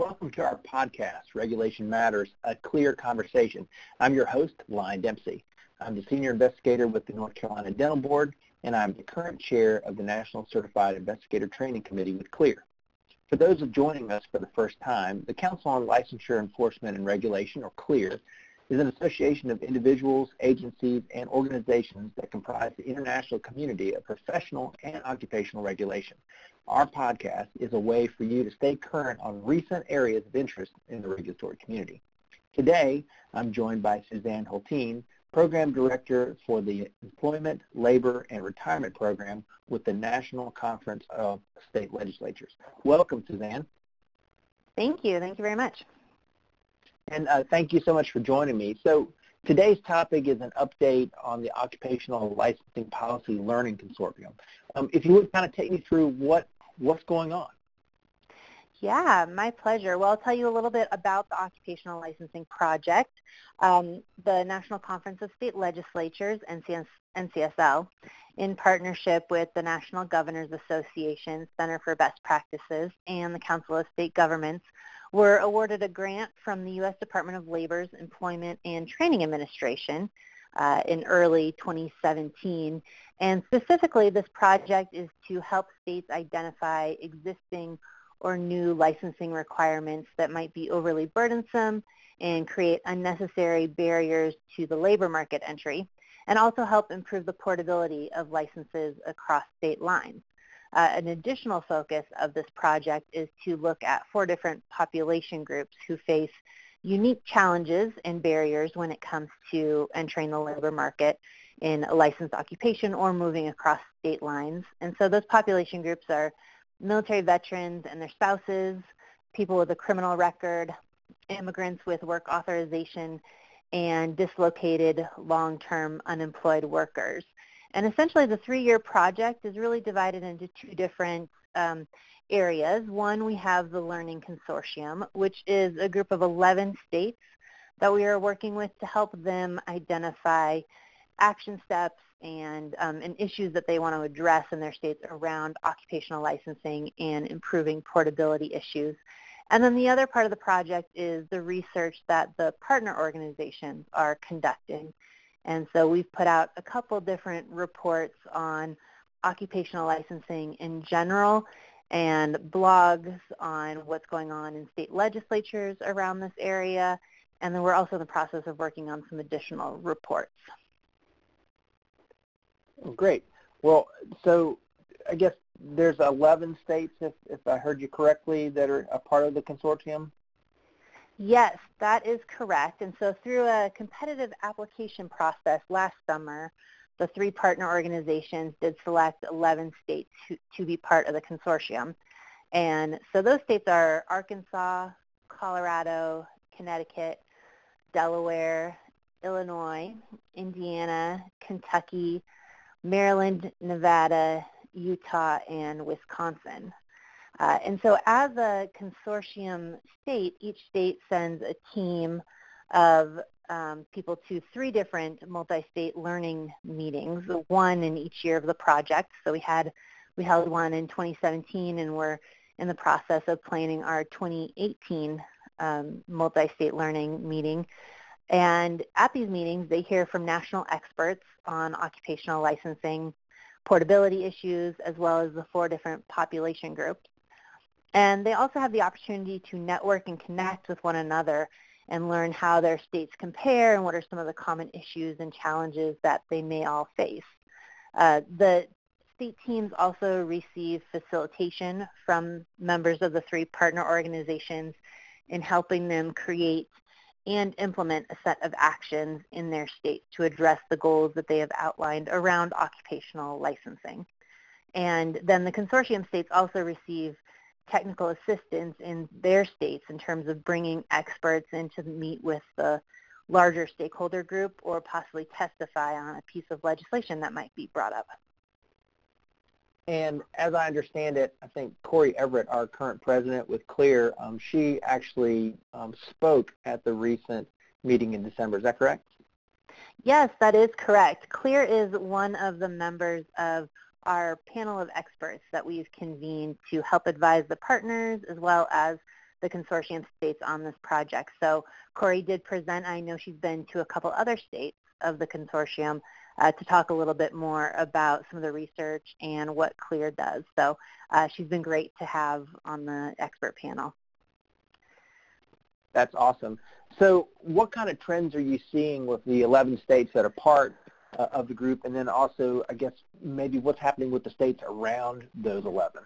Welcome to our podcast, Regulation Matters, A Clear Conversation. I'm your host, Lion Dempsey. I'm the Senior Investigator with the North Carolina Dental Board, and I'm the current Chair of the National Certified Investigator Training Committee with CLEAR. For those joining us for the first time, the Council on Licensure Enforcement and Regulation, or CLEAR, is an association of individuals, agencies, and organizations that comprise the international community of professional and occupational regulation. Our podcast is a way for you to stay current on recent areas of interest in the regulatory community. Today, I'm joined by Suzanne Hultin, Program Director for the Employment, Labor, and Retirement Program with the National Conference of State Legislatures. Welcome, Suzanne. Thank you. Thank you very much. And uh, thank you so much for joining me. So today's topic is an update on the Occupational Licensing Policy Learning Consortium. Um, if you would kind of take me through what, what's going on. Yeah, my pleasure. Well, I'll tell you a little bit about the Occupational Licensing Project. Um, the National Conference of State Legislatures, NCS, NCSL, in partnership with the National Governors Association, Center for Best Practices, and the Council of State Governments, were awarded a grant from the U.S. Department of Labor's Employment and Training Administration uh, in early 2017. And specifically, this project is to help states identify existing or new licensing requirements that might be overly burdensome and create unnecessary barriers to the labor market entry, and also help improve the portability of licenses across state lines. Uh, an additional focus of this project is to look at four different population groups who face unique challenges and barriers when it comes to entering the labor market in a licensed occupation or moving across state lines. And so those population groups are military veterans and their spouses, people with a criminal record, immigrants with work authorization, and dislocated long-term unemployed workers. And essentially the three-year project is really divided into two different um, areas. One, we have the Learning Consortium, which is a group of 11 states that we are working with to help them identify action steps and, um, and issues that they want to address in their states around occupational licensing and improving portability issues. And then the other part of the project is the research that the partner organizations are conducting. And so we've put out a couple different reports on occupational licensing in general and blogs on what's going on in state legislatures around this area. And then we're also in the process of working on some additional reports. Great. Well, so I guess there's 11 states, if, if I heard you correctly, that are a part of the consortium? Yes, that is correct. And so through a competitive application process last summer, the three partner organizations did select 11 states to, to be part of the consortium. And so those states are Arkansas, Colorado, Connecticut, Delaware, Illinois, Indiana, Kentucky, Maryland, Nevada, Utah, and Wisconsin. Uh, and so as a consortium state, each state sends a team of um, people to three different multi-state learning meetings, one in each year of the project. So we had we held one in 2017, and we're in the process of planning our 2018 um, multi-state learning meeting. And at these meetings, they hear from national experts on occupational licensing, portability issues, as well as the four different population groups. And they also have the opportunity to network and connect with one another and learn how their states compare and what are some of the common issues and challenges that they may all face. Uh, the state teams also receive facilitation from members of the three partner organizations in helping them create and implement a set of actions in their state to address the goals that they have outlined around occupational licensing. And then the consortium states also receive technical assistance in their states in terms of bringing experts in to meet with the larger stakeholder group or possibly testify on a piece of legislation that might be brought up. And as I understand it, I think Corey Everett, our current president with CLEAR, um, she actually um, spoke at the recent meeting in December. Is that correct? Yes, that is correct. CLEAR is one of the members of our panel of experts that we've convened to help advise the partners as well as the consortium states on this project. So Corey did present. I know she's been to a couple other states of the consortium uh, to talk a little bit more about some of the research and what CLEAR does. So uh, she's been great to have on the expert panel. That's awesome. So what kind of trends are you seeing with the 11 states that are part uh, of the group, and then also, I guess, maybe what's happening with the states around those 11?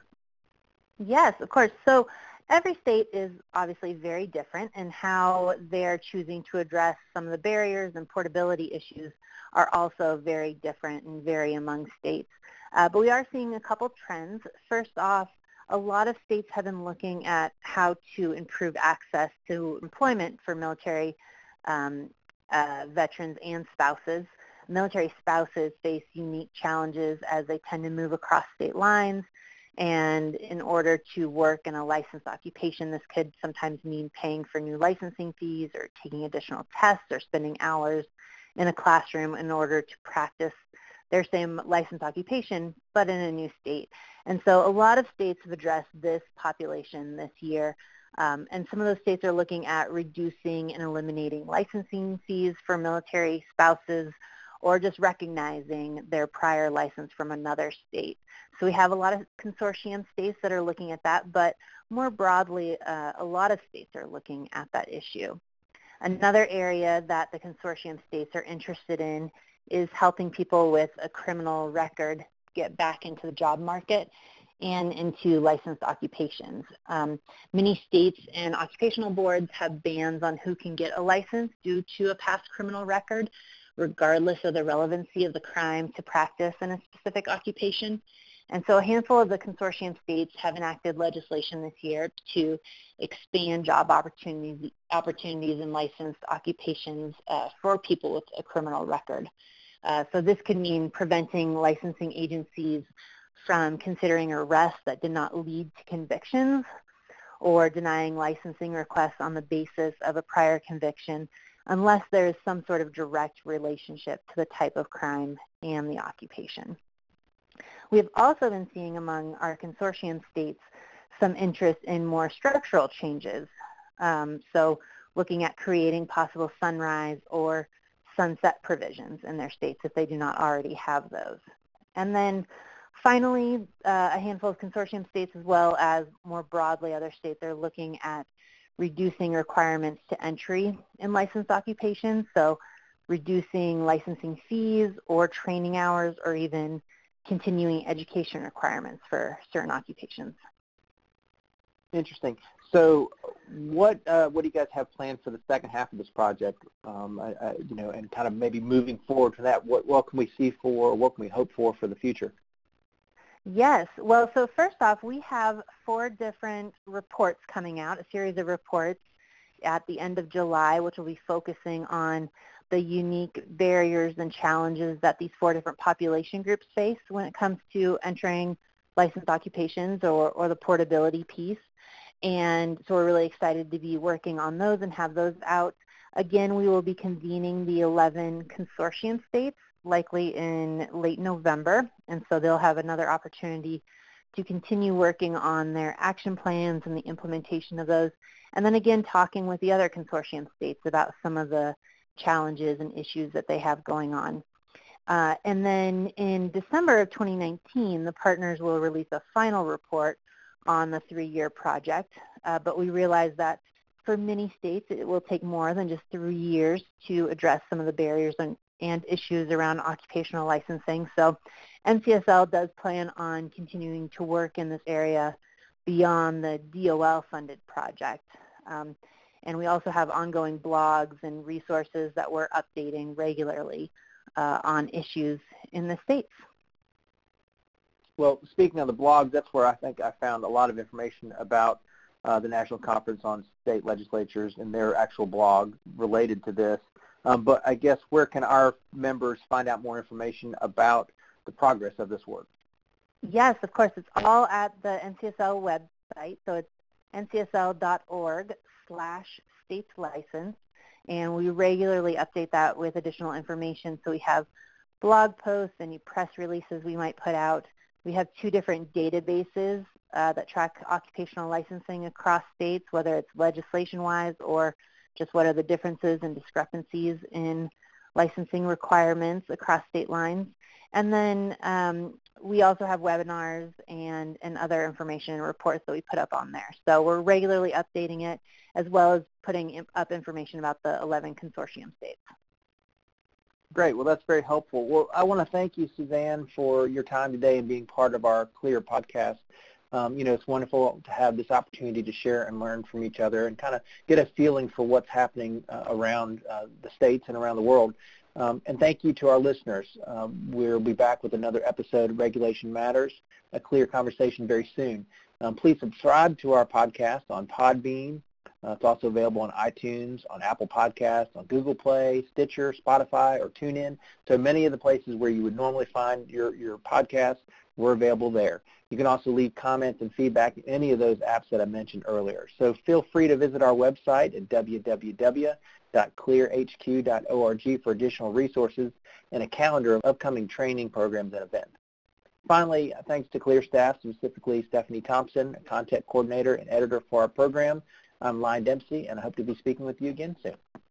Yes, of course. So every state is obviously very different in how they're choosing to address some of the barriers and portability issues are also very different and vary among states. Uh, but we are seeing a couple trends. First off, a lot of states have been looking at how to improve access to employment for military um, uh, veterans and spouses. Military spouses face unique challenges as they tend to move across state lines. And in order to work in a licensed occupation, this could sometimes mean paying for new licensing fees or taking additional tests or spending hours in a classroom in order to practice their same licensed occupation, but in a new state. And so a lot of states have addressed this population this year. Um, and some of those states are looking at reducing and eliminating licensing fees for military spouses or just recognizing their prior license from another state. So we have a lot of consortium states that are looking at that, but more broadly, uh, a lot of states are looking at that issue. Another area that the consortium states are interested in is helping people with a criminal record get back into the job market and into licensed occupations. Um, many states and occupational boards have bans on who can get a license due to a past criminal record, regardless of the relevancy of the crime to practice in a specific occupation. And so a handful of the consortium states have enacted legislation this year to expand job opportunities, opportunities in licensed occupations uh, for people with a criminal record. Uh, so this could mean preventing licensing agencies from considering arrests that did not lead to convictions or denying licensing requests on the basis of a prior conviction unless there is some sort of direct relationship to the type of crime and the occupation. We have also been seeing among our consortium states some interest in more structural changes. Um, so looking at creating possible sunrise or sunset provisions in their states if they do not already have those. And then finally, uh, a handful of consortium states as well as more broadly other states are looking at reducing requirements to entry in licensed occupations, so reducing licensing fees or training hours or even continuing education requirements for certain occupations. Interesting. So, what uh, what do you guys have planned for the second half of this project? Um, I, I, you know, and kind of maybe moving forward to that, what what can we see for, what can we hope for for the future? Yes. Well, so first off, we have four different reports coming out, a series of reports at the end of July, which will be focusing on the unique barriers and challenges that these four different population groups face when it comes to entering licensed occupations or, or the portability piece. And so we're really excited to be working on those and have those out. Again, we will be convening the 11 consortium states likely in late November. And so they'll have another opportunity to continue working on their action plans and the implementation of those. And then again, talking with the other consortium states about some of the challenges and issues that they have going on. Uh, and then in December of 2019, the partners will release a final report on the three-year project. Uh, but we realize that for many states, it will take more than just three years to address some of the barriers and, and issues around occupational licensing. So NCSL does plan on continuing to work in this area beyond the DOL-funded project. Um, and we also have ongoing blogs and resources that we're updating regularly uh, on issues in the states. Well, speaking of the blogs, that's where I think I found a lot of information about uh, the National Conference on State Legislatures and their actual blog related to this. Um, but I guess where can our members find out more information about the progress of this work? Yes, of course. It's all at the NCSL website. So it's ncsl.org slash state license. And we regularly update that with additional information. So we have blog posts, and any press releases we might put out. We have two different databases uh, that track occupational licensing across states, whether it's legislation-wise or just what are the differences and discrepancies in licensing requirements across state lines. And then um, we also have webinars and, and other information and reports that we put up on there. So we're regularly updating it as well as putting up information about the 11 consortium states. Great. Well, that's very helpful. Well, I want to thank you, Suzanne, for your time today and being part of our CLEAR podcast. Um, you know, it's wonderful to have this opportunity to share and learn from each other and kind of get a feeling for what's happening uh, around uh, the states and around the world. Um, and thank you to our listeners. Um, we'll be back with another episode of Regulation Matters, a clear conversation very soon. Um, please subscribe to our podcast on Podbean. Uh, it's also available on iTunes, on Apple Podcasts, on Google Play, Stitcher, Spotify, or TuneIn. So many of the places where you would normally find your, your podcasts, we're available there. You can also leave comments and feedback in any of those apps that I mentioned earlier. So feel free to visit our website at www.clearhq.org for additional resources and a calendar of upcoming training programs and events. Finally, thanks to CLEAR staff, specifically Stephanie Thompson, content coordinator and editor for our program. I'm Lion Dempsey, and I hope to be speaking with you again soon.